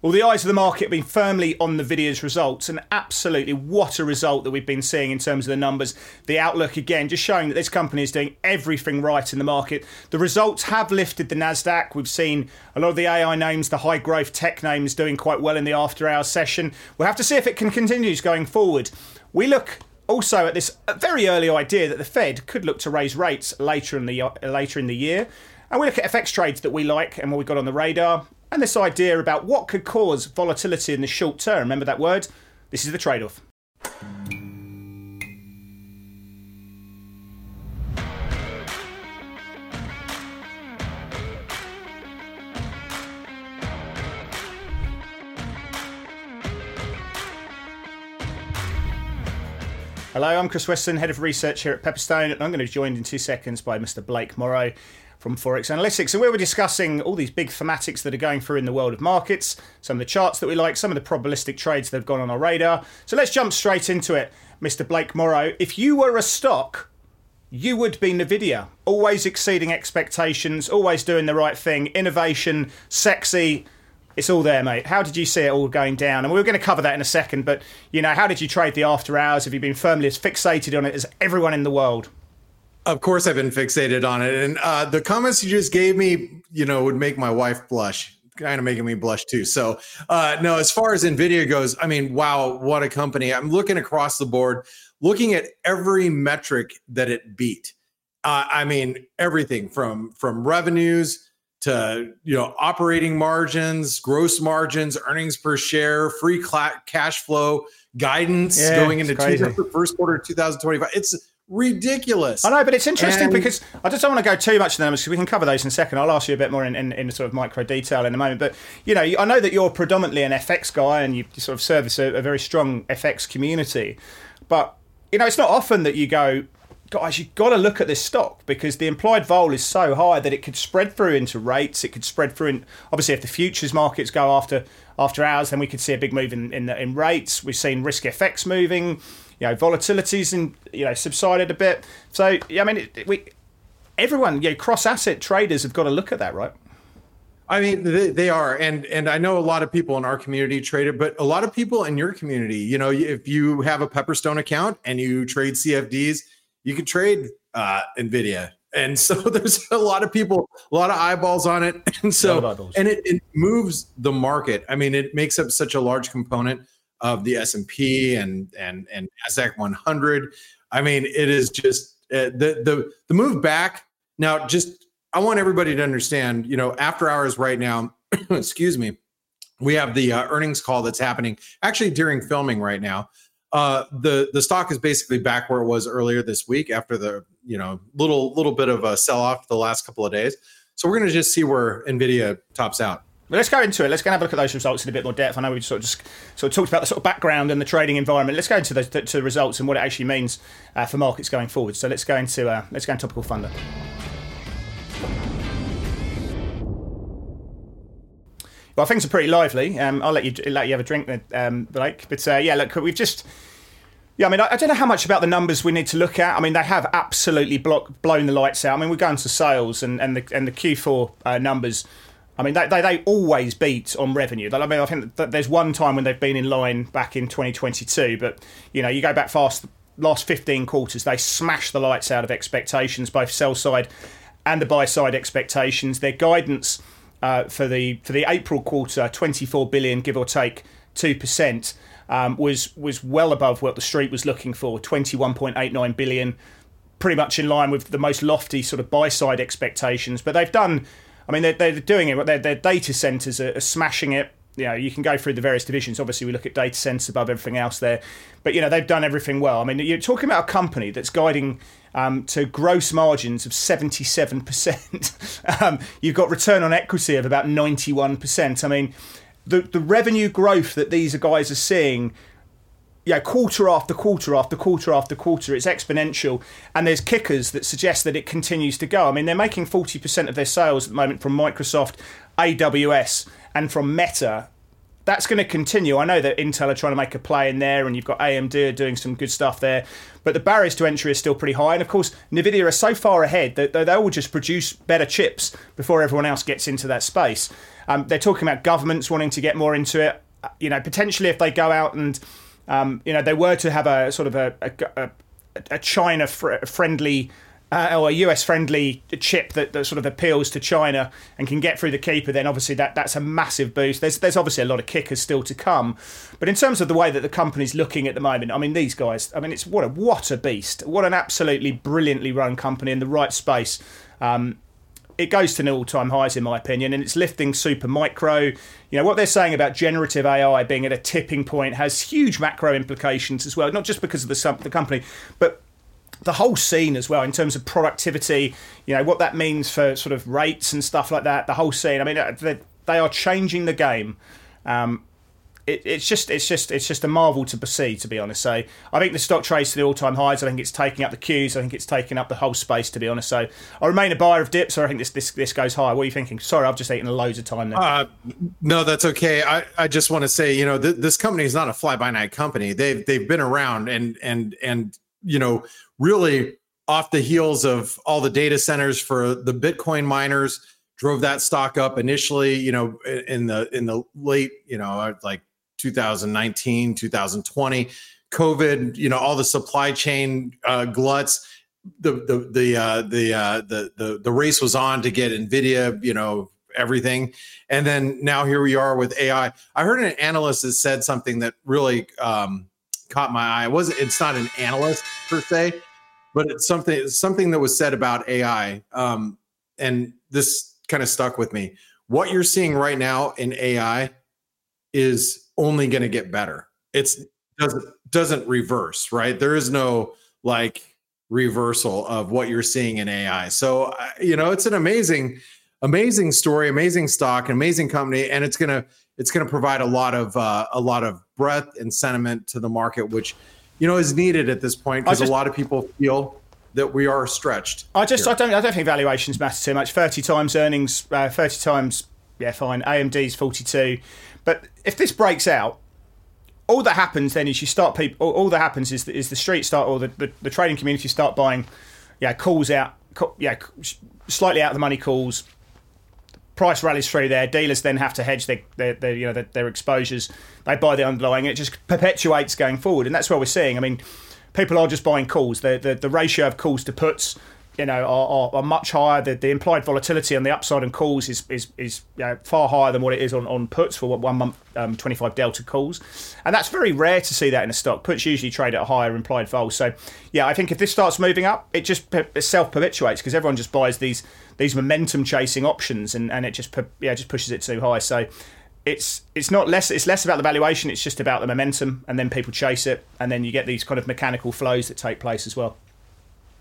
Well, the eyes of the market have been firmly on Nvidia's results, and absolutely what a result that we've been seeing in terms of the numbers. The outlook, again, just showing that this company is doing everything right in the market. The results have lifted the NASDAQ. We've seen a lot of the AI names, the high growth tech names, doing quite well in the after hours session. We'll have to see if it can continue going forward. We look also at this very early idea that the Fed could look to raise rates later in the, later in the year. And we look at FX trades that we like and what we've got on the radar and this idea about what could cause volatility in the short term. Remember that word? This is the trade off. Hello, I'm Chris Weston, Head of Research here at Pepperstone, and I'm going to be joined in two seconds by Mr. Blake Morrow from Forex Analytics. And we were discussing all these big thematics that are going through in the world of markets, some of the charts that we like, some of the probabilistic trades that have gone on our radar. So let's jump straight into it, Mr. Blake Morrow. If you were a stock, you would be NVIDIA, always exceeding expectations, always doing the right thing, innovation, sexy. It's all there, mate. How did you see it all going down? And we are going to cover that in a second, but you know, how did you trade the after hours? Have you been firmly as fixated on it as everyone in the world? Of course, I've been fixated on it, and uh, the comments you just gave me, you know, would make my wife blush. Kind of making me blush too. So, uh, no, as far as Nvidia goes, I mean, wow, what a company! I'm looking across the board, looking at every metric that it beat. Uh, I mean, everything from from revenues to you know operating margins, gross margins, earnings per share, free cl- cash flow guidance yeah, going into two, first quarter of 2025. It's ridiculous. I know, but it's interesting and because I just don't want to go too much in the numbers because we can cover those in a second. I'll ask you a bit more in, in, in, sort of micro detail in a moment. But, you know, I know that you're predominantly an FX guy and you sort of service a, a very strong FX community. But, you know, it's not often that you go, guys, you've got to look at this stock because the implied vol is so high that it could spread through into rates. It could spread through, in, obviously, if the futures markets go after after hours, then we could see a big move in in, in rates. We've seen risk FX moving you know, volatility's and you know subsided a bit. So yeah, I mean, it, we everyone, you know, cross asset traders have got to look at that, right? I mean, they, they, are, and and I know a lot of people in our community trade it, but a lot of people in your community, you know, if you have a Pepperstone account and you trade CFDs, you can trade uh, Nvidia, and so there's a lot of people, a lot of eyeballs on it, and so and it, it moves the market. I mean, it makes up such a large component of the S&P and and and Nasdaq 100. I mean, it is just uh, the the the move back. Now, just I want everybody to understand, you know, after hours right now, excuse me, we have the uh, earnings call that's happening actually during filming right now. Uh, the the stock is basically back where it was earlier this week after the you know little little bit of a sell off the last couple of days. So we're going to just see where Nvidia tops out. But let's go into it. Let's go and have a look at those results in a bit more depth. I know we sort of just sort of talked about the sort of background and the trading environment. Let's go into the, to the results and what it actually means uh, for markets going forward. So let's go into uh, let's go into topical thunder. Well, things are pretty lively. Um, I'll let you let you have a drink, um, Blake. But uh, yeah, look, we've just yeah, I mean, I, don't know how much about the numbers we need to look at. I mean, they have absolutely block, blown the lights out. I mean, we're going to sales and, and the and the Q4 uh, numbers I mean, they, they, they, always beat on revenue. I mean, I think that there's one time when they've been in line back in 2022, but you know, you go back fast, last 15 quarters, they smashed the lights out of expectations, both sell side and the buy side expectations. Their guidance uh, for the for the April quarter, 24 billion, give or take two percent, um, was was well above what the street was looking for, 21.89 billion, pretty much in line with the most lofty sort of buy side expectations. But they've done I mean, they're, they're doing it. Their, their data centers are, are smashing it you know, you can go through the various divisions. Obviously, we look at data centers above everything else there, but you know they've done everything well. I mean, you're talking about a company that's guiding um, to gross margins of 77%. um, you've got return on equity of about 91%. I mean, the the revenue growth that these guys are seeing yeah, quarter after quarter after quarter after quarter, it's exponential. And there's kickers that suggest that it continues to go. I mean, they're making 40% of their sales at the moment from Microsoft, AWS, and from Meta. That's going to continue. I know that Intel are trying to make a play in there, and you've got AMD doing some good stuff there. But the barriers to entry are still pretty high. And of course, NVIDIA are so far ahead that they will just produce better chips before everyone else gets into that space. Um, they're talking about governments wanting to get more into it. Uh, you know, potentially if they go out and um, you know they were to have a sort of a, a, a China fr- friendly uh, or a US friendly chip that, that sort of appeals to China and can get through the keeper, then obviously that, that's a massive boost. There's there's obviously a lot of kickers still to come, but in terms of the way that the company's looking at the moment, I mean these guys, I mean it's what a what a beast, what an absolutely brilliantly run company in the right space. Um, it goes to an all time highs in my opinion, and it's lifting super micro. You know what they're saying about generative AI being at a tipping point has huge macro implications as well, not just because of the the company, but the whole scene as well in terms of productivity you know what that means for sort of rates and stuff like that the whole scene i mean uh, they, they are changing the game um, it, it's just it's just it's just a marvel to see to be honest. So i think the stock trades to the all-time highs. I think it's taking up the queues. I think it's taking up the whole space to be honest. So i remain a buyer of dips or i think this this, this goes higher. What are you thinking? Sorry i've just eaten loads of time there. Uh, no that's okay. I, I just want to say you know th- this company is not a fly-by-night company. They've they've been around and and and you know really off the heels of all the data centers for the Bitcoin miners drove that stock up initially, you know, in the in the late, you know, like 2019, 2020, COVID, you know, all the supply chain uh, gluts. The the the uh, the, uh, the the the race was on to get Nvidia, you know, everything, and then now here we are with AI. I heard an analyst that said something that really um, caught my eye. It wasn't it's not an analyst per se, but it's something something that was said about AI, um, and this kind of stuck with me. What you're seeing right now in AI is only going to get better. It's doesn't doesn't reverse, right? There is no like reversal of what you're seeing in AI. So you know, it's an amazing amazing story, amazing stock, amazing company, and it's gonna it's gonna provide a lot of uh, a lot of breadth and sentiment to the market, which you know is needed at this point because a lot of people feel that we are stretched. I just here. I don't I don't think valuations matter too much. Thirty times earnings, uh, thirty times yeah fine. AMD's forty two, but if this breaks out. All that happens then is you start people. All, all that happens is the, is the street start or the, the, the trading community start buying, yeah, calls out, call, yeah, slightly out of the money calls, price rallies through there. Dealers then have to hedge their, their, their you know their, their, exposures. They buy the underlying. It just perpetuates going forward, and that's what we're seeing. I mean, people are just buying calls. The the, the ratio of calls to puts you know, are, are, are, much higher. The, the implied volatility on the upside and calls is is, is you know, far higher than what it is on, on puts for one month um, 25 delta calls. And that's very rare to see that in a stock. Puts usually trade at a higher implied vol. So, yeah, I think if this starts moving up, it just self perpetuates because everyone just buys these these momentum chasing options and, and it just yeah just pushes it too high. So, it's it's not less it's less about the valuation it's just about the momentum and then people chase it and then you get these kind of mechanical flows that take place as well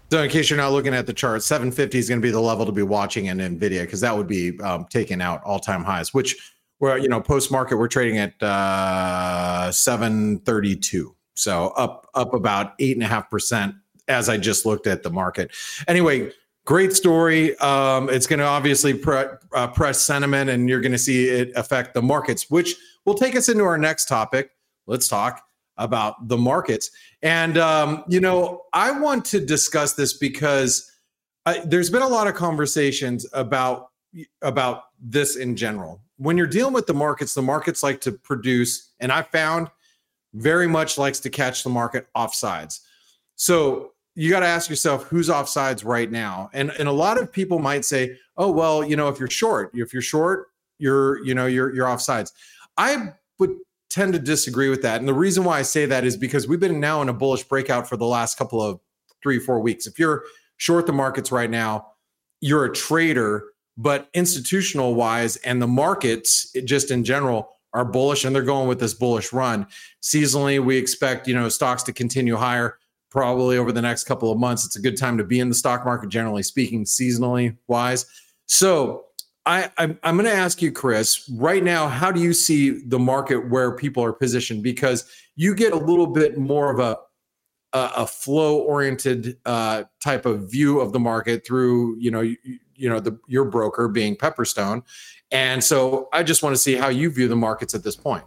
so, in case you're not looking at the chart, 750 is going to be the level to be watching in Nvidia because that would be um, taking out all-time highs. Which, well, you know, post-market we're trading at uh, 732, so up up about eight and a half percent as I just looked at the market. Anyway, great story. Um, it's going to obviously pre- uh, press sentiment, and you're going to see it affect the markets, which will take us into our next topic. Let's talk about the markets. And, um, you know, I want to discuss this because I, there's been a lot of conversations about about this in general. When you're dealing with the markets, the markets like to produce, and I found very much likes to catch the market offsides. So you got to ask yourself who's offsides right now. And and a lot of people might say, "Oh, well, you know, if you're short, if you're short, you're, you know, you're you're offsides." I would tend to disagree with that. And the reason why I say that is because we've been now in a bullish breakout for the last couple of three, four weeks. If you're short the markets right now, you're a trader, but institutional wise and the markets just in general are bullish and they're going with this bullish run. Seasonally, we expect, you know, stocks to continue higher probably over the next couple of months. It's a good time to be in the stock market, generally speaking, seasonally wise. So I, I'm, I'm going to ask you, Chris, right now, how do you see the market where people are positioned? Because you get a little bit more of a a, a flow oriented uh, type of view of the market through you know you, you know the your broker being Pepperstone, and so I just want to see how you view the markets at this point.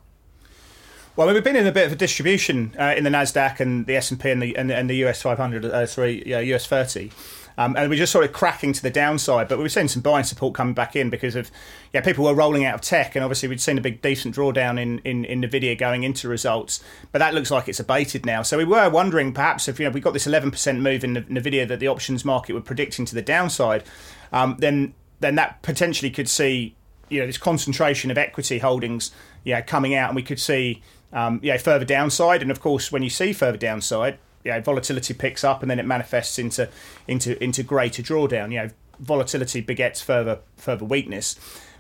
Well, we've been in a bit of a distribution uh, in the Nasdaq and the S and P and the and, the US 500, uh, sorry, yeah, US 30. Um, and we're just sort of cracking to the downside, but we were seeing some buying support coming back in because of yeah people were rolling out of tech, and obviously we'd seen a big decent drawdown in in, in Nvidia going into results, but that looks like it's abated now. So we were wondering perhaps if you know we got this 11% move in Nvidia that the options market were predicting to the downside, um, then then that potentially could see you know this concentration of equity holdings yeah coming out, and we could see um, yeah further downside. And of course, when you see further downside, yeah volatility picks up, and then it manifests into into into greater drawdown. You know, volatility begets further further weakness.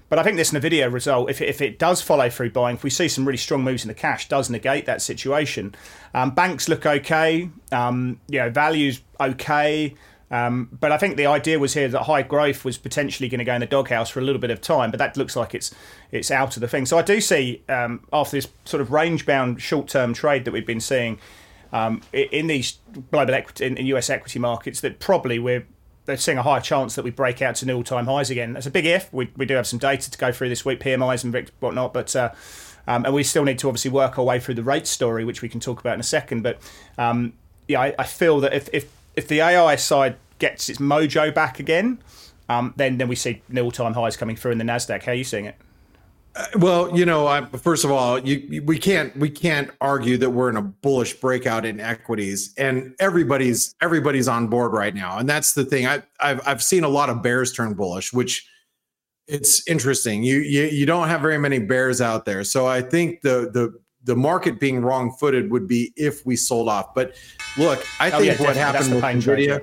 But I think this Nvidia result, if it, if it does follow through buying, if we see some really strong moves in the cash, does negate that situation. Um, banks look okay. Um, you know, values okay. Um, but I think the idea was here that high growth was potentially going to go in the doghouse for a little bit of time, but that looks like it's it's out of the thing. So I do see um, after this sort of range bound short term trade that we've been seeing um, in these global equity in, US equity markets that probably we're they're seeing a higher chance that we break out to new all time highs again. That's a big if. We, we do have some data to go through this week, PMIs and whatnot, but. Uh, um, and we still need to obviously work our way through the rate story, which we can talk about in a second. But um, yeah, I, I, feel that if, if if the AI side gets its mojo back again, um, then then we see new all time highs coming through in the Nasdaq. How are you seeing it? Well, you know, I, first of all, you, we can't we can't argue that we're in a bullish breakout in equities, and everybody's everybody's on board right now, and that's the thing. I, I've I've seen a lot of bears turn bullish, which it's interesting. You you you don't have very many bears out there, so I think the the the market being wrong footed would be if we sold off. But look, I oh, think yeah, what happened with Nvidia.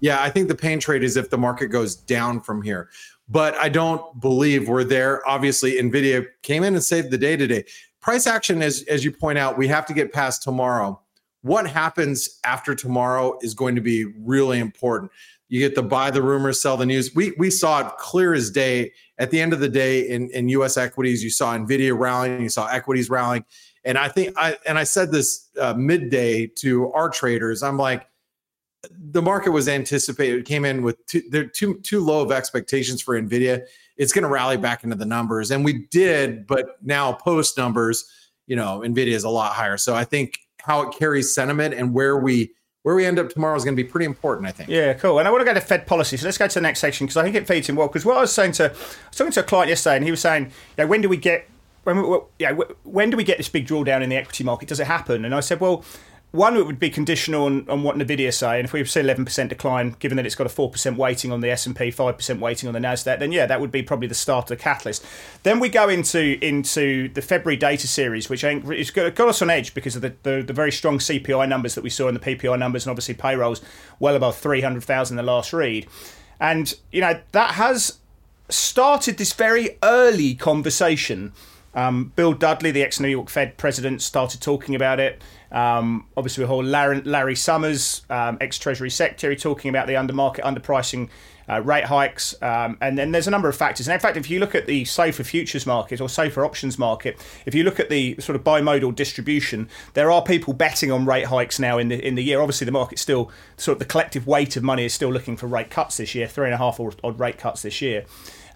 Yeah, I think the pain trade is if the market goes down from here. But I don't believe we're there. Obviously, Nvidia came in and saved the day today. Price action, as as you point out, we have to get past tomorrow. What happens after tomorrow is going to be really important. You get to buy the rumors, sell the news. We we saw it clear as day. At the end of the day, in, in U.S. equities, you saw Nvidia rallying, you saw equities rallying, and I think I and I said this uh, midday to our traders. I'm like, the market was anticipated. Came in with too, they're too too low of expectations for Nvidia. It's going to rally back into the numbers, and we did. But now post numbers, you know, Nvidia is a lot higher. So I think how it carries sentiment and where we where we end up tomorrow is going to be pretty important, I think. Yeah, cool. And I want to go to Fed policy. So let's go to the next section because I think it feeds in well. Because what I was saying to, I was talking to a client yesterday, and he was saying, "Yeah, when do we get when, yeah, when do we get this big drawdown in the equity market? Does it happen?" And I said, "Well, one, it would be conditional on, on what Nvidia say, and if we see eleven percent decline, given that it's got a four percent weighting on the S and P, five percent weighting on the Nasdaq, then yeah, that would be probably the start of the catalyst. Then we go into into the February data series, which I think it's got, got us on edge because of the, the, the very strong CPI numbers that we saw in the PPI numbers, and obviously payrolls well above three hundred thousand the last read, and you know that has started this very early conversation. Um, Bill Dudley, the ex New York Fed president, started talking about it. Um, obviously, we hold Larry, Larry Summers, um, ex Treasury Secretary, talking about the undermarket, underpricing uh, rate hikes. Um, and then there's a number of factors. And in fact, if you look at the SOFR futures market or SOFR options market, if you look at the sort of bimodal distribution, there are people betting on rate hikes now in the in the year. Obviously, the market still sort of the collective weight of money is still looking for rate cuts this year, three and a half odd rate cuts this year.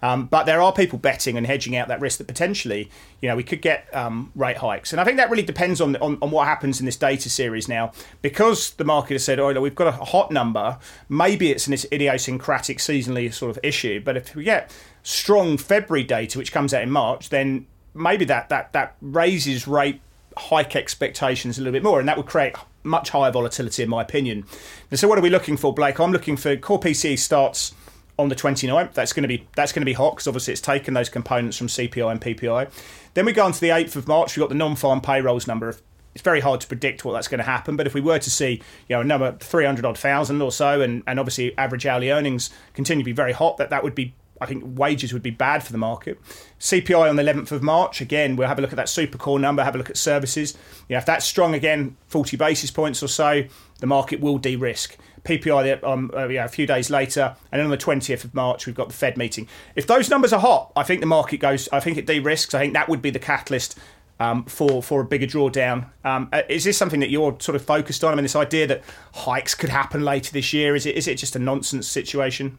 Um, but there are people betting and hedging out that risk that potentially, you know, we could get um, rate hikes. And I think that really depends on, on, on what happens in this data series now. Because the market has said, oh, look, we've got a hot number, maybe it's an idiosyncratic seasonally sort of issue. But if we get strong February data, which comes out in March, then maybe that that that raises rate hike expectations a little bit more, and that would create much higher volatility, in my opinion. And so, what are we looking for, Blake? I'm looking for core PCE starts on the 29th. That's going to be that's going to be hot because obviously it's taken those components from CPI and PPI. Then we go on to the 8th of March. We've got the non-farm payrolls number. It's very hard to predict what that's going to happen, but if we were to see, you know, a number 300 odd thousand or so, and, and obviously average hourly earnings continue to be very hot, that that would be I think wages would be bad for the market. CPI on the 11th of March, again, we'll have a look at that super core number, have a look at services. You know, if that's strong again, 40 basis points or so, the market will de risk. PPI um, uh, yeah, a few days later, and then on the 20th of March, we've got the Fed meeting. If those numbers are hot, I think the market goes, I think it de risks. I think that would be the catalyst um, for for a bigger drawdown. Um, uh, is this something that you're sort of focused on? I mean, this idea that hikes could happen later this year is it is it just a nonsense situation?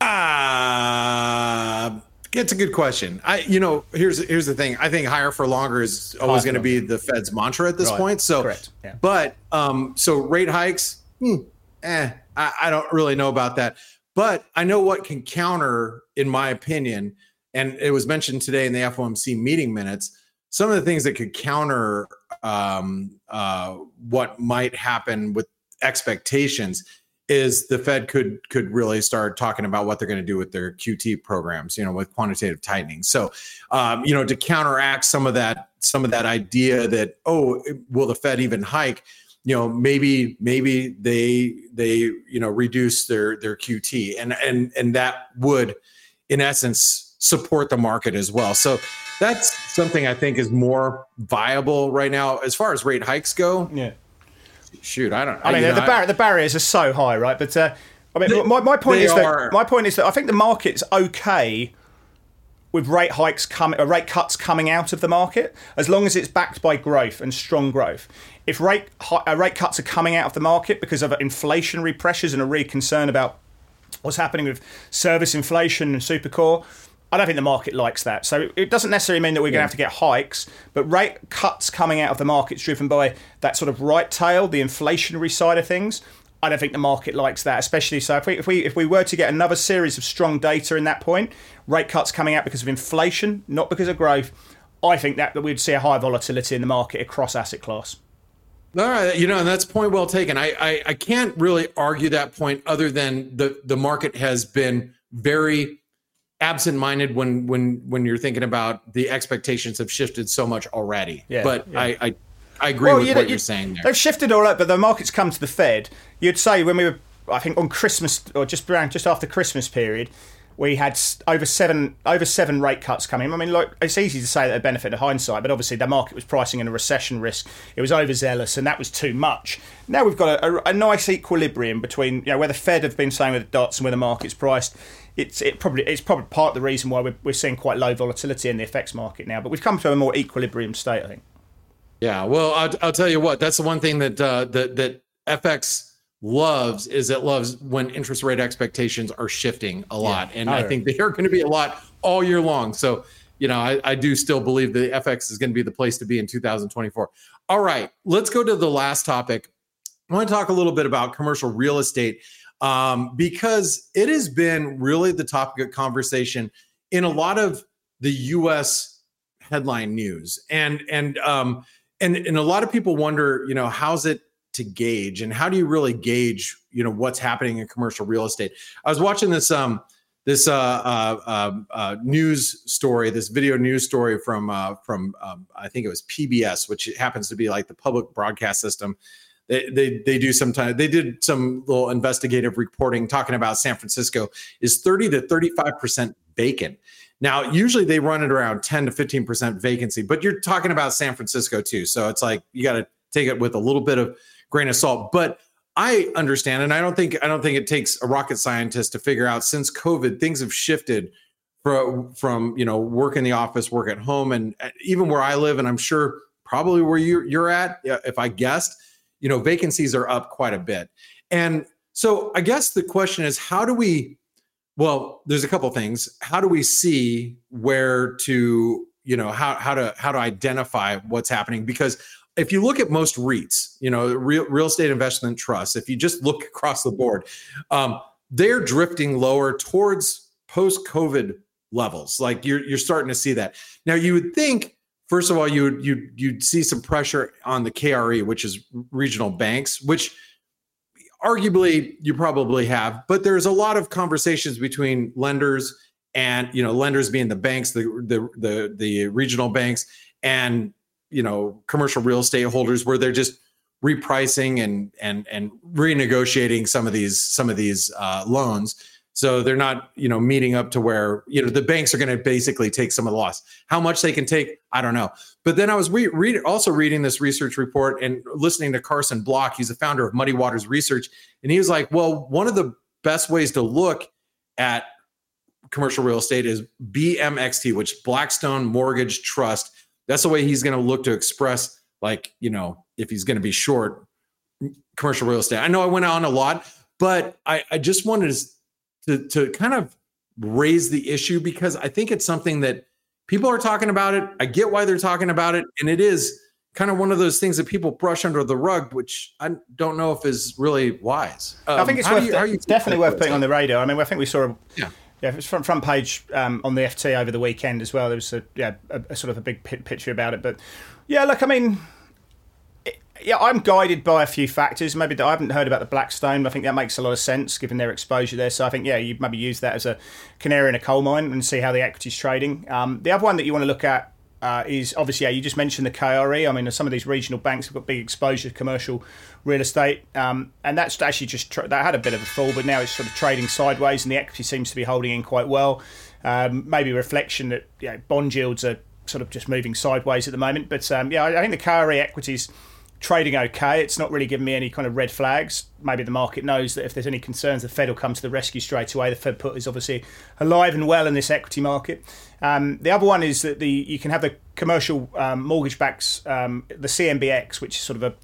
Ah, uh, it's a good question. I, you know, here's here's the thing. I think higher for longer is always going to be the Fed's mantra at this right. point. So, correct. Yeah. But um, so rate hikes. Hmm, eh, I, I don't really know about that. But I know what can counter, in my opinion, and it was mentioned today in the FOMC meeting minutes. Some of the things that could counter um, uh, what might happen with expectations is the Fed could could really start talking about what they're going to do with their QT programs, you know, with quantitative tightening. So, um, you know, to counteract some of that some of that idea that oh, will the Fed even hike? You know maybe maybe they they you know reduce their their qt and and and that would in essence support the market as well. So that's something i think is more viable right now as far as rate hikes go. Yeah. Shoot i don't i mean the, know, bar- the barriers are so high right? But uh, i mean they, my, my point is are, that my point is that i think the market's okay with rate hikes coming, uh, rate cuts coming out of the market, as long as it's backed by growth and strong growth. If rate uh, rate cuts are coming out of the market because of inflationary pressures and a real concern about what's happening with service inflation and supercore, I don't think the market likes that. So it doesn't necessarily mean that we're going to have to get hikes, but rate cuts coming out of the market is driven by that sort of right tail, the inflationary side of things. I don't think the market likes that, especially so if we if we if we were to get another series of strong data in that point, rate cuts coming out because of inflation, not because of growth, I think that, that we'd see a high volatility in the market across asset class. All right, you know, and that's point well taken. I, I, I can't really argue that point other than the the market has been very absent-minded when when when you're thinking about the expectations have shifted so much already. Yeah, but yeah. I, I I agree well, with you what you're saying there. They've shifted all up, but the market's come to the Fed. You'd say when we were, I think, on Christmas or just around just after Christmas period, we had over seven over seven rate cuts coming. I mean, like it's easy to say that a benefit of hindsight, but obviously the market was pricing in a recession risk. It was overzealous, and that was too much. Now we've got a, a, a nice equilibrium between you know where the Fed have been saying with the dots and where the market's priced. It's it probably it's probably part of the reason why we're, we're seeing quite low volatility in the FX market now. But we've come to a more equilibrium state, I think. Yeah, well, I'll, I'll tell you what. That's the one thing that uh, that that FX loves is it loves when interest rate expectations are shifting a lot, yeah. and I think they are going to be a lot all year long. So, you know, I, I do still believe the FX is going to be the place to be in 2024. All right, let's go to the last topic. I want to talk a little bit about commercial real estate um, because it has been really the topic of conversation in a lot of the U.S. headline news, and and um, and and a lot of people wonder, you know, how's it to gauge and how do you really gauge, you know, what's happening in commercial real estate? I was watching this um this uh, uh, uh, uh news story, this video news story from uh, from um, I think it was PBS, which happens to be like the public broadcast system. They, they, they do sometimes they did some little investigative reporting talking about San Francisco is 30 to 35 percent vacant now, usually they run it around 10 to 15% vacancy, but you're talking about San Francisco too. So it's like you got to take it with a little bit of grain of salt. But I understand, and I don't think I don't think it takes a rocket scientist to figure out since COVID, things have shifted from from you know work in the office, work at home, and uh, even where I live, and I'm sure probably where you you're at, if I guessed, you know, vacancies are up quite a bit. And so I guess the question is, how do we well, there's a couple things. How do we see where to, you know, how how to how to identify what's happening? Because if you look at most REITs, you know, real real estate investment trusts, if you just look across the board, um, they're drifting lower towards post-COVID levels. Like you're you're starting to see that. Now you would think, first of all, you would you you'd see some pressure on the KRE, which is regional banks, which arguably you probably have, but there's a lot of conversations between lenders and you know lenders being the banks, the the the, the regional banks, and you know commercial real estate holders where they're just repricing and and and renegotiating some of these some of these uh, loans so they're not, you know, meeting up to where, you know, the banks are going to basically take some of the loss. How much they can take, I don't know. But then I was re- read, also reading this research report and listening to Carson Block. He's the founder of Muddy Waters Research. And he was like, well, one of the best ways to look at commercial real estate is BMXT, which Blackstone Mortgage Trust. That's the way he's going to look to express, like, you know, if he's going to be short commercial real estate. I know I went on a lot, but I, I just wanted to to kind of raise the issue because I think it's something that people are talking about it. I get why they're talking about it, and it is kind of one of those things that people brush under the rug, which I don't know if is really wise. Um, I think it's worth, you, you definitely worth putting on the radar. I mean, I think we saw a, yeah. Yeah, it was front front page um, on the FT over the weekend as well. There was a yeah a, a sort of a big picture about it, but yeah, look, I mean, yeah, I'm guided by a few factors. Maybe I haven't heard about the Blackstone. I think that makes a lot of sense given their exposure there. So I think yeah, you maybe use that as a canary in a coal mine and see how the equity's trading. Um, the other one that you want to look at uh, is obviously, yeah, you just mentioned the KRE. I mean, some of these regional banks have got big exposure to commercial real estate, um, and that's actually just tra- that had a bit of a fall, but now it's sort of trading sideways, and the equity seems to be holding in quite well. Um, maybe a reflection that you know, bond yields are sort of just moving sideways at the moment, but um, yeah, I, I think the KRE equities trading okay. It's not really giving me any kind of red flags. Maybe the market knows that if there's any concerns, the Fed will come to the rescue straight away. The Fed put is obviously alive and well in this equity market. Um, the other one is that the you can have the commercial um, mortgage backs, um, the CMBX, which is sort of a,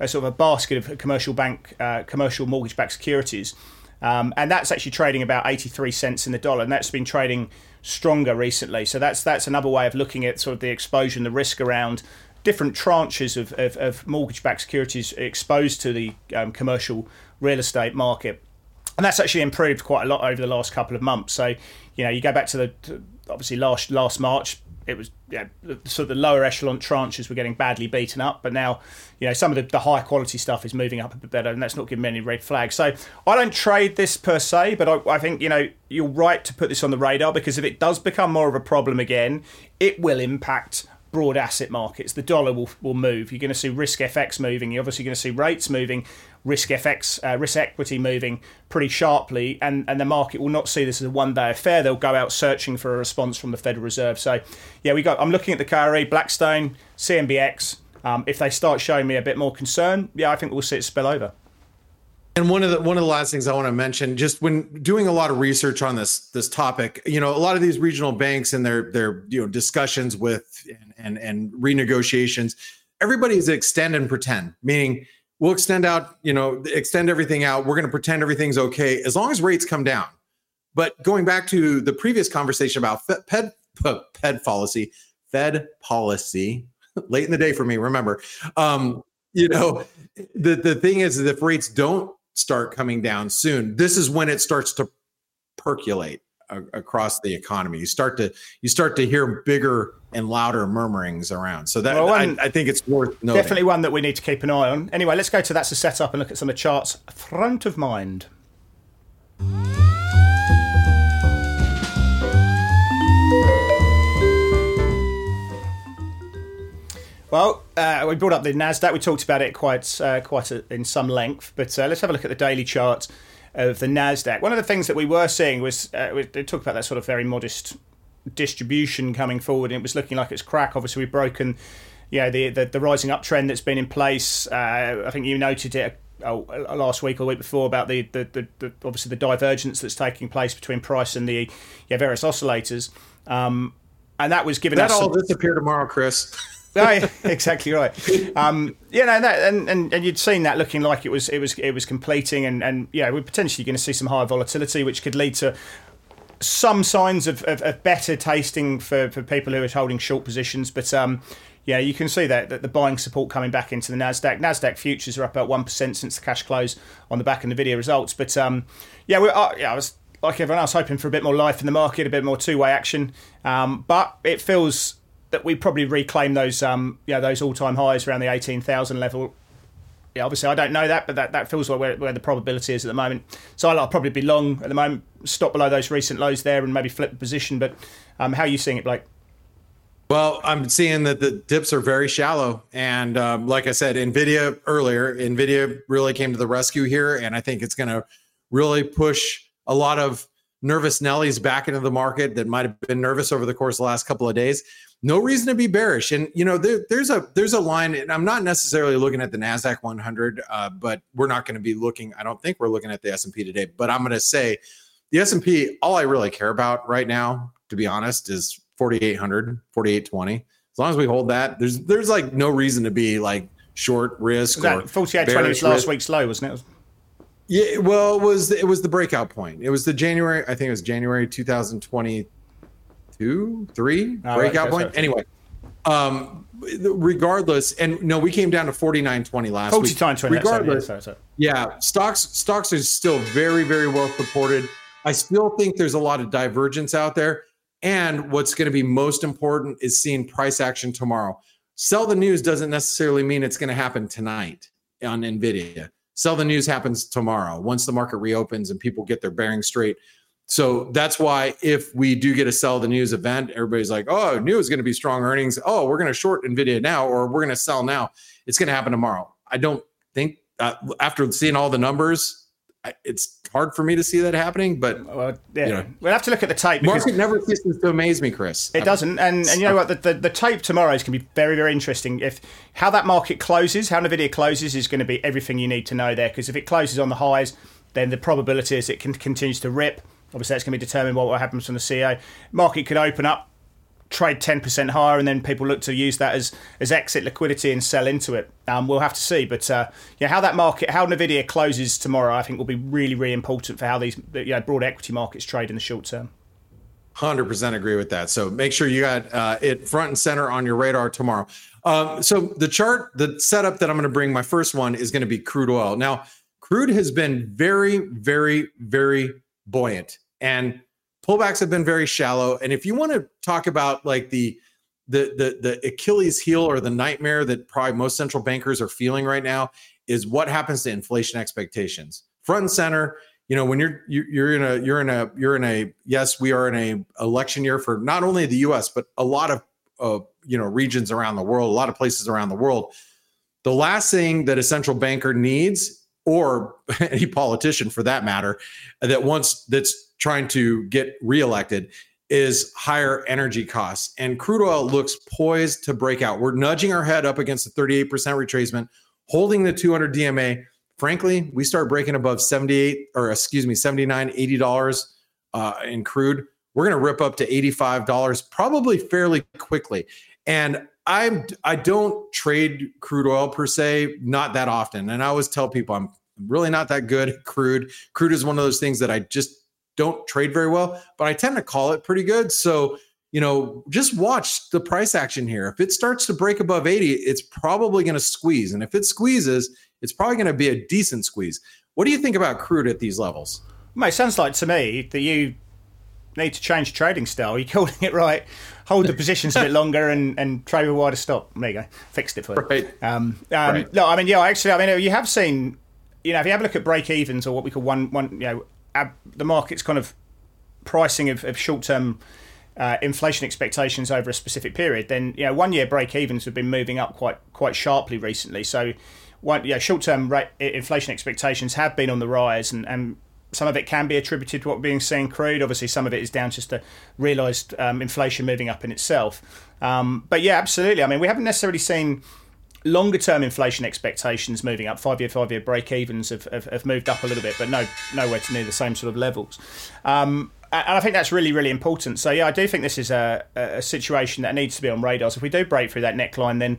a, sort of a basket of commercial bank uh, commercial mortgage backed securities. Um, and that's actually trading about 83 cents in the dollar, and that's been trading stronger recently. So that's that's another way of looking at sort of the exposure and the risk around different tranches of, of, of mortgage-backed securities exposed to the um, commercial real estate market, and that's actually improved quite a lot over the last couple of months. So, you know, you go back to the to obviously last last March, it was yeah, sort of the lower echelon tranches were getting badly beaten up, but now you know some of the, the high quality stuff is moving up a bit better, and that's not giving me any red flags. So I don't trade this per se, but I, I think you know you're right to put this on the radar because if it does become more of a problem again, it will impact broad asset markets. The dollar will, will move. You're going to see risk FX moving. You're obviously going to see rates moving, risk FX, uh, risk equity moving pretty sharply, and, and the market will not see this as a one day affair. They'll go out searching for a response from the Federal Reserve. So, yeah, we got. I'm looking at the KRE, Blackstone, CMBX. Um, if they start showing me a bit more concern, yeah, I think we'll see it spill over. And one of the one of the last things I want to mention, just when doing a lot of research on this this topic, you know, a lot of these regional banks and their their you know discussions with and and, renegotiations, everybody is extend and pretend, meaning we'll extend out, you know, extend everything out. We're going to pretend everything's okay as long as rates come down. But going back to the previous conversation about Fed policy, Fed policy, late in the day for me, remember, um, you know, the the thing is, is if rates don't start coming down soon. This is when it starts to percolate across the economy. You start to you start to hear bigger and louder murmurings around. So that well, I, I, think it's worth noting. Definitely one that we need to keep an eye on. Anyway, let's go to that's a setup and look at some of the charts front of mind. Well, uh, we brought up the Nasdaq. We talked about it quite uh, quite a, in some length, but uh, let's have a look at the daily chart of the Nasdaq. One of the things that we were seeing was uh, we talked about that sort of very modest distribution coming forward, and it was looking like it's crack. Obviously, we've broken, you know, the the, the rising uptrend that's been in place. Uh, I think you noted it Oh, last week or week before about the, the, the, the, obviously the divergence that's taking place between price and the yeah, various oscillators. Um, and that was given that us all some... disappear tomorrow, Chris. oh, yeah, exactly right. Um, you know, that, and, and and you'd seen that looking like it was it was it was completing, and and yeah, we're potentially going to see some higher volatility, which could lead to some signs of, of, of, better tasting for, for people who are holding short positions. But um, yeah, you can see that, that the buying support coming back into the Nasdaq. Nasdaq futures are up about one percent since the cash close on the back of Nvidia results. But um, yeah, we uh, yeah, I was like everyone else hoping for a bit more life in the market, a bit more two way action. Um, but it feels that we probably reclaim those um yeah those all time highs around the eighteen thousand level. Yeah, obviously I don't know that, but that, that feels like where, where the probability is at the moment. So I'll, I'll probably be long at the moment, stop below those recent lows there, and maybe flip the position. But um, how are you seeing it, Blake? Well, I'm seeing that the dips are very shallow, and um, like I said, Nvidia earlier, Nvidia really came to the rescue here, and I think it's going to really push a lot of nervous Nellies back into the market that might have been nervous over the course of the last couple of days no reason to be bearish. And you know, there, there's a there's a line, and I'm not necessarily looking at the Nasdaq 100, uh, but we're not going to be looking. I don't think we're looking at the S and P today. But I'm going to say the S and P. All I really care about right now, to be honest, is 4,800, 4,820. As long as we hold that, there's there's like no reason to be like short risk. That 4820 was last risk. week's low, wasn't it? Yeah, well, it was it was the breakout point. It was the January. I think it was January 2020 two, three breakout point. Anyway, um, regardless, and no, we came down to 49.20 last 49, week. 20, regardless, sorry, sorry. yeah, stocks stocks are still very very well supported. I still think there's a lot of divergence out there. And what's going to be most important is seeing price action tomorrow. Sell the news doesn't necessarily mean it's going to happen tonight on Nvidia. Sell the news happens tomorrow once the market reopens and people get their bearing straight so that's why if we do get a sell the news event, everybody's like, oh, new is going to be strong earnings. Oh, we're going to short NVIDIA now, or we're going to sell now. It's going to happen tomorrow. I don't think uh, after seeing all the numbers, I, it's hard for me to see that happening. But well, yeah. you know, we'll have to look at the tape. Market never ceases to amaze me, Chris. It doesn't, and and you know what? The, the, the tape tomorrow is going to be very very interesting. If how that market closes, how Nvidia closes, is going to be everything you need to know there. Because if it closes on the highs, then the probability is it can continues to rip Obviously, that's going to be determined what happens from the CA. Market could open up, trade 10% higher, and then people look to use that as, as exit liquidity and sell into it. Um, we'll have to see. But uh, yeah, how that market, how Nvidia closes tomorrow, I think will be really, really important for how these you know, broad equity markets trade in the short term. 100% agree with that. So make sure you got uh, it front and center on your radar tomorrow. Um, so the chart, the setup that I'm going to bring, my first one is going to be crude oil. Now, crude has been very, very, very buoyant and pullbacks have been very shallow. And if you want to talk about like the the the the Achilles heel or the nightmare that probably most central bankers are feeling right now is what happens to inflation expectations. Front and center, you know, when you're you're in a you're in a you're in a yes, we are in a election year for not only the U.S. but a lot of uh, you know regions around the world, a lot of places around the world. The last thing that a central banker needs, or any politician for that matter, that wants that's trying to get reelected is higher energy costs. And crude oil looks poised to break out. We're nudging our head up against the 38% retracement, holding the 200 DMA. Frankly, we start breaking above 78 or excuse me, 79, 80 dollars uh, in crude. We're going to rip up to $85 probably fairly quickly. And I'm I don't trade crude oil per se, not that often. And I always tell people I'm really not that good at crude. Crude is one of those things that I just don't trade very well, but I tend to call it pretty good. So, you know, just watch the price action here. If it starts to break above 80, it's probably going to squeeze. And if it squeezes, it's probably going to be a decent squeeze. What do you think about crude at these levels? Well, it sounds like to me that you need to change trading style. You're calling it right. Hold the positions a bit longer and, and trade with wider stop. There you go. Fixed it for you. Right. Um, um, right. No, I mean, yeah, actually, I mean, you have seen, you know, if you have a look at break evens or what we call one, one, you know, the market's kind of pricing of, of short term uh, inflation expectations over a specific period, then you know one year break evens have been moving up quite quite sharply recently. So, one yeah, short term rate inflation expectations have been on the rise, and, and some of it can be attributed to what we're being seen crude. Obviously, some of it is down just to realised um, inflation moving up in itself. Um, but yeah, absolutely. I mean, we haven't necessarily seen longer term inflation expectations moving up. Five year, five year break evens have, have, have, moved up a little bit, but no nowhere to near the same sort of levels. Um, and I think that's really, really important. So yeah, I do think this is a, a situation that needs to be on radars. If we do break through that neckline, then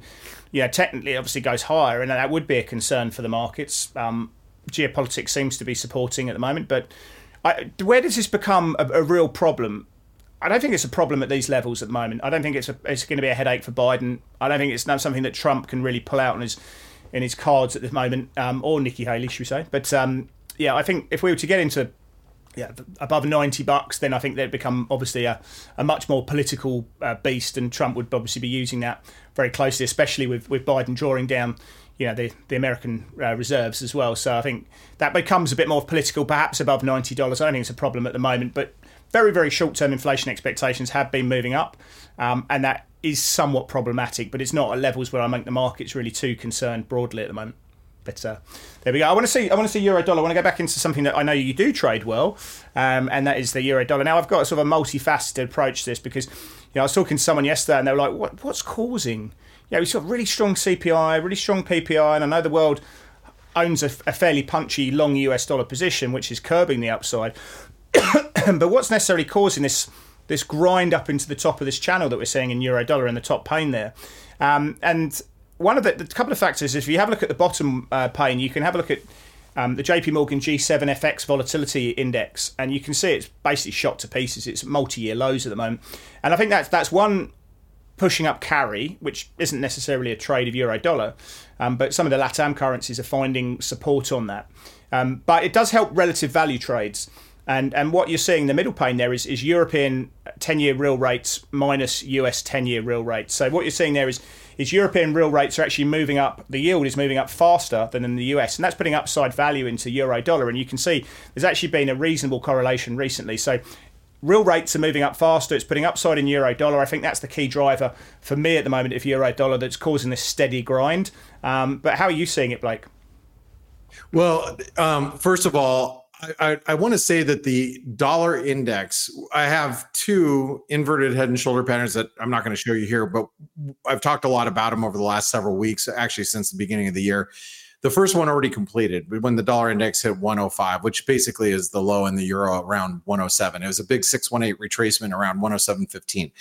yeah, technically, obviously goes higher, and that would be a concern for the markets. Um, geopolitics seems to be supporting at the moment, but I, where does this become a, a real problem? I don't think it's a problem at these levels at the moment. I don't think it's a, it's going to be a headache for Biden. I don't think it's not something that Trump can really pull out on his in his cards at the moment, um, or Nikki Haley, should we say? But um, yeah, I think if we were to get into yeah above ninety bucks, then I think they'd become obviously a, a much more political uh, beast, and Trump would obviously be using that very closely, especially with with Biden drawing down you know the the American uh, reserves as well. So I think that becomes a bit more political, perhaps above ninety dollars. I don't think it's a problem at the moment, but very, very short term inflation expectations have been moving up, um, and that is somewhat problematic, but it's not at levels where I think the market's really too concerned broadly at the moment. But uh, there we go. I want to see. I want to see euro dollar. I want to go back into something that I know you do trade well, um, and that is the euro dollar. Now I've got sort of a multifaceted approach to this because you know I was talking to someone yesterday, and they were like, "What? What's causing?" Yeah, we've got really strong CPI, really strong PPI, and I know the world owns a, a fairly punchy long US dollar position, which is curbing the upside. but what's necessarily causing this this grind up into the top of this channel that we're seeing in euro dollar in the top pane there? Um, and one of the, the, couple of factors is if you have a look at the bottom uh, pane, you can have a look at um, the JP Morgan G7 FX volatility index, and you can see it's basically shot to pieces. It's multi-year lows at the moment, and I think that's that's one pushing up carry, which isn't necessarily a trade of euro dollar, um, but some of the LATAM currencies are finding support on that. Um, but it does help relative value trades. And and what you're seeing the middle pane there is, is European 10 year real rates minus US 10 year real rates. So what you're seeing there is is European real rates are actually moving up. The yield is moving up faster than in the US, and that's putting upside value into euro dollar. And you can see there's actually been a reasonable correlation recently. So real rates are moving up faster. It's putting upside in euro dollar. I think that's the key driver for me at the moment of euro dollar that's causing this steady grind. Um, but how are you seeing it, Blake? Well, um, first of all, I, I, want to say that the dollar index, I have two inverted head and shoulder patterns that I'm not going to show you here, but I've talked a lot about them over the last several weeks, actually, since the beginning of the year. The first one already completed when the dollar index hit 105, which basically is the low in the euro around 107. It was a big 618 retracement around 107.15.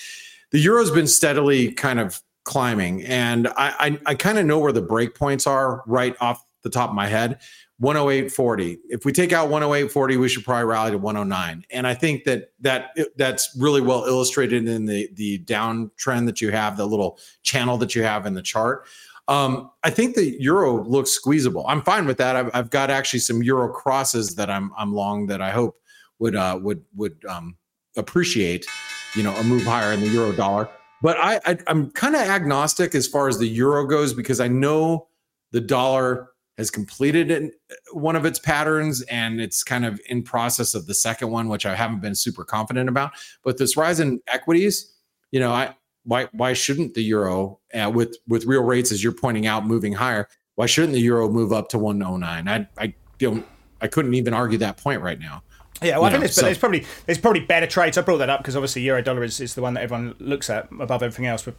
The euro's been steadily kind of climbing, and I, I, I kind of know where the break points are right off the top of my head. 108.40. If we take out 108.40, we should probably rally to 109. And I think that that that's really well illustrated in the the downtrend that you have, the little channel that you have in the chart. Um, I think the euro looks squeezable. I'm fine with that. I've, I've, got actually some euro crosses that I'm I'm long that I hope would uh, would would um, appreciate, you know, a move higher in the euro dollar. But I, I I'm kind of agnostic as far as the euro goes because I know the dollar has completed in one of its patterns and it's kind of in process of the second one which i haven't been super confident about but this rise in equities you know i why why shouldn't the euro uh, with with real rates as you're pointing out moving higher why shouldn't the euro move up to 109 i i don't i couldn't even argue that point right now yeah, well, you I think there's, so, there's, probably there's probably better trades. I brought that up because obviously euro dollar is, is the one that everyone looks at above everything else. But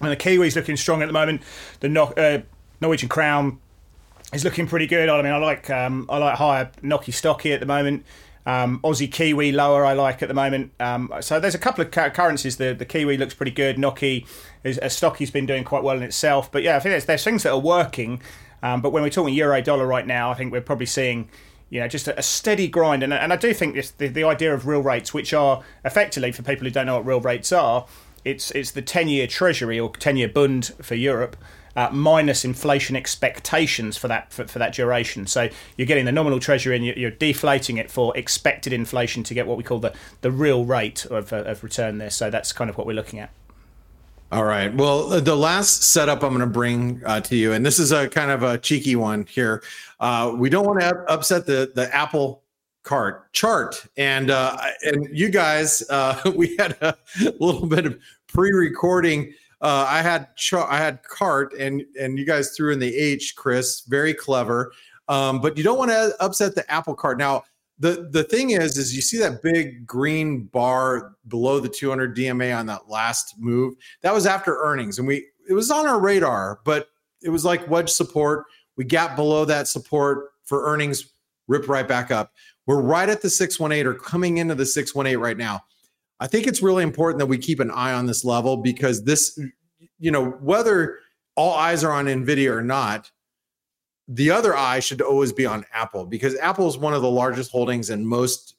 I mean, the Kiwi's looking strong at the moment. The no, uh, Norwegian crown is looking pretty good. I mean, I like um, I like higher NOK stocky at the moment. Um, Aussie Kiwi lower I like at the moment. Um, so there's a couple of currencies. The the Kiwi looks pretty good. Noki is a stocky's been doing quite well in itself. But yeah, I think there's, there's things that are working. Um, but when we're talking euro dollar right now, I think we're probably seeing you know just a, a steady grind. And, and I do think this, the, the idea of real rates, which are effectively for people who don't know what real rates are, it's it's the ten year Treasury or ten year Bund for Europe uh, minus inflation expectations for that for, for, that duration. So you're getting the nominal treasury and you're, deflating it for expected inflation to get what we call the, the real rate of, uh, of return there. So that's kind of what we're looking at. All right. Well, the last setup I'm going to bring uh, to you, and this is a kind of a cheeky one here. Uh, we don't want to upset the the Apple cart chart, and uh, and you guys, uh, we had a little bit of pre-recording uh, I had I had cart, and and you guys threw in the H, Chris. Very clever. Um, but you don't want to upset the apple cart. Now, the the thing is, is you see that big green bar below the 200 DMA on that last move. That was after earnings, and we it was on our radar, but it was like wedge support. We gap below that support for earnings, rip right back up. We're right at the 618 or coming into the 618 right now. I think it's really important that we keep an eye on this level because this, you know, whether all eyes are on NVIDIA or not, the other eye should always be on Apple because Apple is one of the largest holdings in most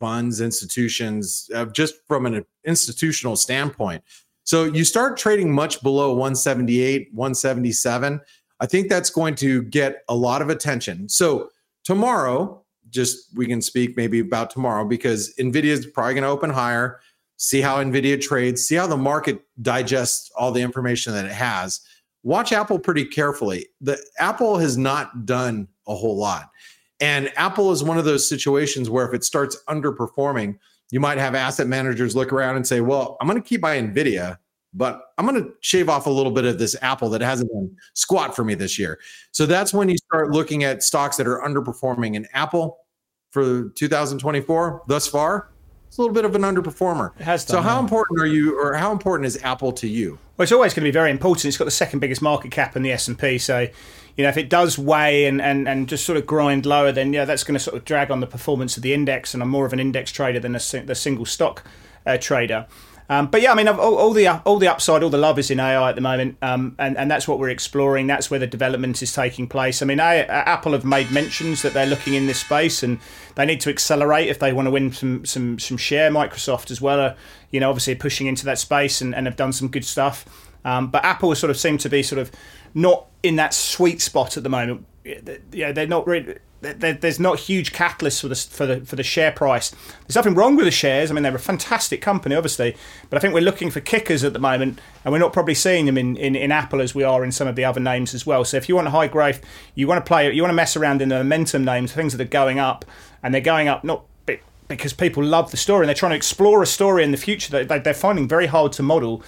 funds, institutions, uh, just from an institutional standpoint. So you start trading much below 178, 177. I think that's going to get a lot of attention. So tomorrow, just we can speak maybe about tomorrow because Nvidia is probably going to open higher. See how Nvidia trades. See how the market digests all the information that it has. Watch Apple pretty carefully. The Apple has not done a whole lot, and Apple is one of those situations where if it starts underperforming, you might have asset managers look around and say, "Well, I'm going to keep my Nvidia." but I'm going to shave off a little bit of this apple that hasn't done squat for me this year. So that's when you start looking at stocks that are underperforming. And Apple for 2024 thus far, it's a little bit of an underperformer. It has done, so how yeah. important are you, or how important is Apple to you? Well, it's always going to be very important. It's got the second biggest market cap in the S and P, so you know if it does weigh and, and, and just sort of grind lower, then yeah, that's going to sort of drag on the performance of the index. And I'm more of an index trader than a, the single stock uh, trader. Um, but yeah, I mean, all, all, the all the upside, all the love is in AI at the moment, um, and and that's what we're exploring. That's where the development is taking place. I mean, I, Apple have made mentions that they're looking in this space, and they need to accelerate if they want to win some some some share. Microsoft as well, are, you know, obviously pushing into that space and, and have done some good stuff. Um, but Apple sort of seem to be sort of not in that sweet spot at the moment. Yeah, they're not really there's not huge catalysts for the for the for the share price. There's nothing wrong with the shares. I mean, they're a fantastic company, obviously, but I think we're looking for kickers at the moment, and we're not probably seeing them in, in, in Apple as we are in some of the other names as well. So if you want high growth, you want to play, you want to mess around in the momentum names, things that are going up, and they're going up not because people love the story and they're trying to explore a story in the future that they're finding very hard to model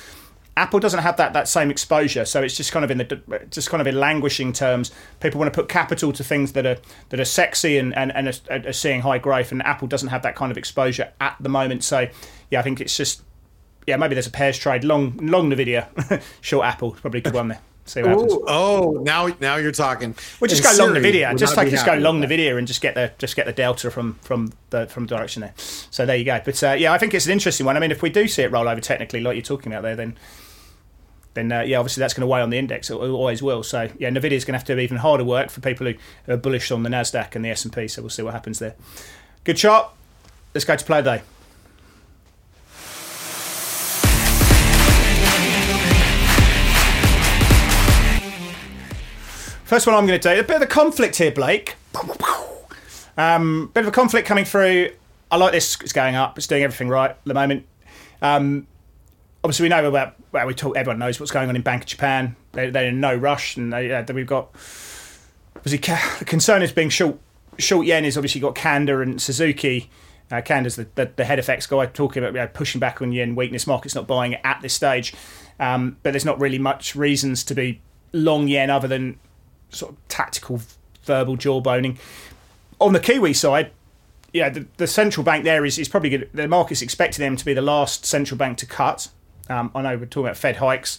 Apple doesn't have that that same exposure, so it's just kind of in the just kind of in languishing terms. People want to put capital to things that are that are sexy and and, and are, are seeing high growth, and Apple doesn't have that kind of exposure at the moment. So yeah, I think it's just yeah maybe there's a pairs trade long long Nvidia, short Apple probably a good one there. See what happens. Oh, now now you're talking. We'll just and go long Nvidia. Just take just go long Nvidia and just get the just get the delta from from the from the direction there. So there you go. But uh, yeah, I think it's an interesting one. I mean, if we do see it roll over technically, like you're talking about there, then then uh, yeah, obviously that's going to weigh on the index. It always will. So yeah, Nvidia is going to have to do even harder work for people who are bullish on the Nasdaq and the S and P. So we'll see what happens there. Good chart. Let's go to play day. First one I'm going to do a bit of a conflict here, Blake. Um, bit of a conflict coming through. I like this. It's going up. It's doing everything right at the moment. Um, obviously we know about well we talk everyone knows what's going on in Bank of Japan they, they're in no rush and they, uh, we've got obviously the concern is being short short yen is obviously got Kanda and Suzuki uh, Kanda's the, the, the head FX guy talking about you know, pushing back on yen weakness markets not buying it at this stage um, but there's not really much reasons to be long yen other than sort of tactical verbal jawboning on the Kiwi side yeah, the, the central bank there is, is probably good. The market's expecting them to be the last central bank to cut. Um, I know we're talking about Fed hikes,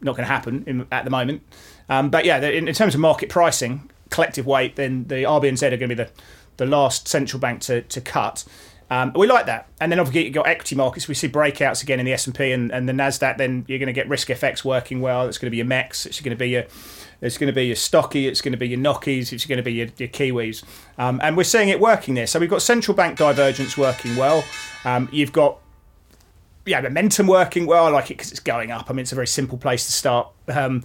not going to happen in, at the moment. Um, but yeah, in, in, terms of market pricing, collective weight, then the RBNZ are going to be the, the last central bank to, to cut. Um, we like that, and then obviously you've got equity markets. We see breakouts again in the S and P and the Nasdaq. Then you're going to get risk FX working well. It's going to be your MEX. It's going to be your it's going to be your stocky. It's going to be your knockies, It's going to be your, your Kiwis. Um, and we're seeing it working there. So we've got central bank divergence working well. Um, you've got yeah, momentum working well. I like it because it's going up. I mean, it's a very simple place to start. Um,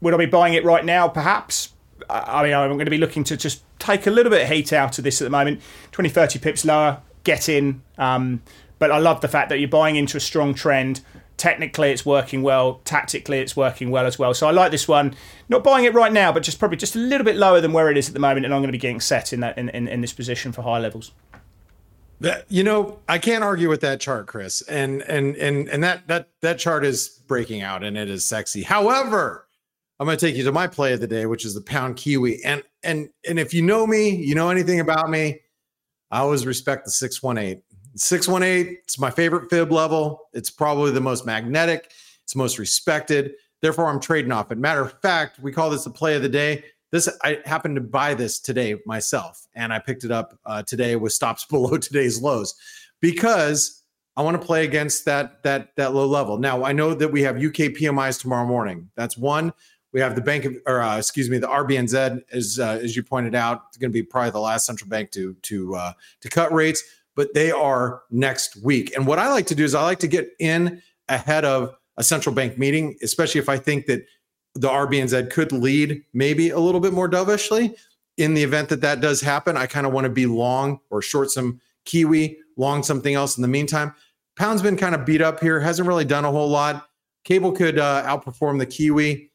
would I be buying it right now? Perhaps. I mean, I'm going to be looking to just take a little bit of heat out of this at the moment. 20, 30 pips lower, get in. Um, but I love the fact that you're buying into a strong trend. Technically, it's working well. Tactically, it's working well as well. So I like this one. Not buying it right now, but just probably just a little bit lower than where it is at the moment. And I'm going to be getting set in that in, in, in this position for high levels. That, you know, I can't argue with that chart, Chris. And and and and that that that chart is breaking out and it is sexy. However, I'm going to take you to my play of the day, which is the pound kiwi. And and and if you know me, you know anything about me, I always respect the 618. 618, it's my favorite fib level. It's probably the most magnetic, it's most respected. Therefore, I'm trading off it. Matter of fact, we call this the play of the day this I happened to buy this today myself, and I picked it up uh, today with stops below today's lows because I want to play against that that that low level. Now I know that we have UK PMIs tomorrow morning. That's one. We have the bank of, or uh, excuse me, the RBNZ as uh, as you pointed out, it's going to be probably the last central bank to to uh, to cut rates, but they are next week. And what I like to do is I like to get in ahead of a central bank meeting, especially if I think that the RBNZ could lead maybe a little bit more dovishly. In the event that that does happen, I kind of want to be long or short some Kiwi, long something else in the meantime. Pound's been kind of beat up here, hasn't really done a whole lot. Cable could uh, outperform the Kiwi.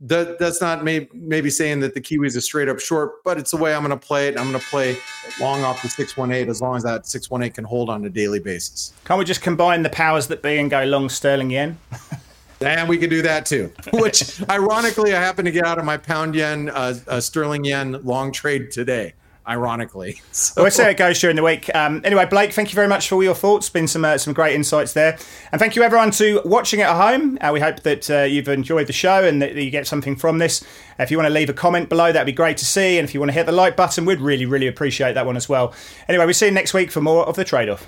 That, that's not may, maybe saying that the Kiwi is a straight up short, but it's the way I'm going to play it. I'm going to play long off the 618 as long as that 618 can hold on a daily basis. Can't we just combine the powers that be and go long sterling yen? And we could do that too. Which, ironically, I happen to get out of my pound yen, uh, uh, sterling yen long trade today. Ironically, so. well, see how it goes during the week. Um, anyway, Blake, thank you very much for all your thoughts. Been some uh, some great insights there, and thank you everyone to watching at home. Uh, we hope that uh, you've enjoyed the show and that you get something from this. If you want to leave a comment below, that'd be great to see. And if you want to hit the like button, we'd really really appreciate that one as well. Anyway, we'll see you next week for more of the trade off.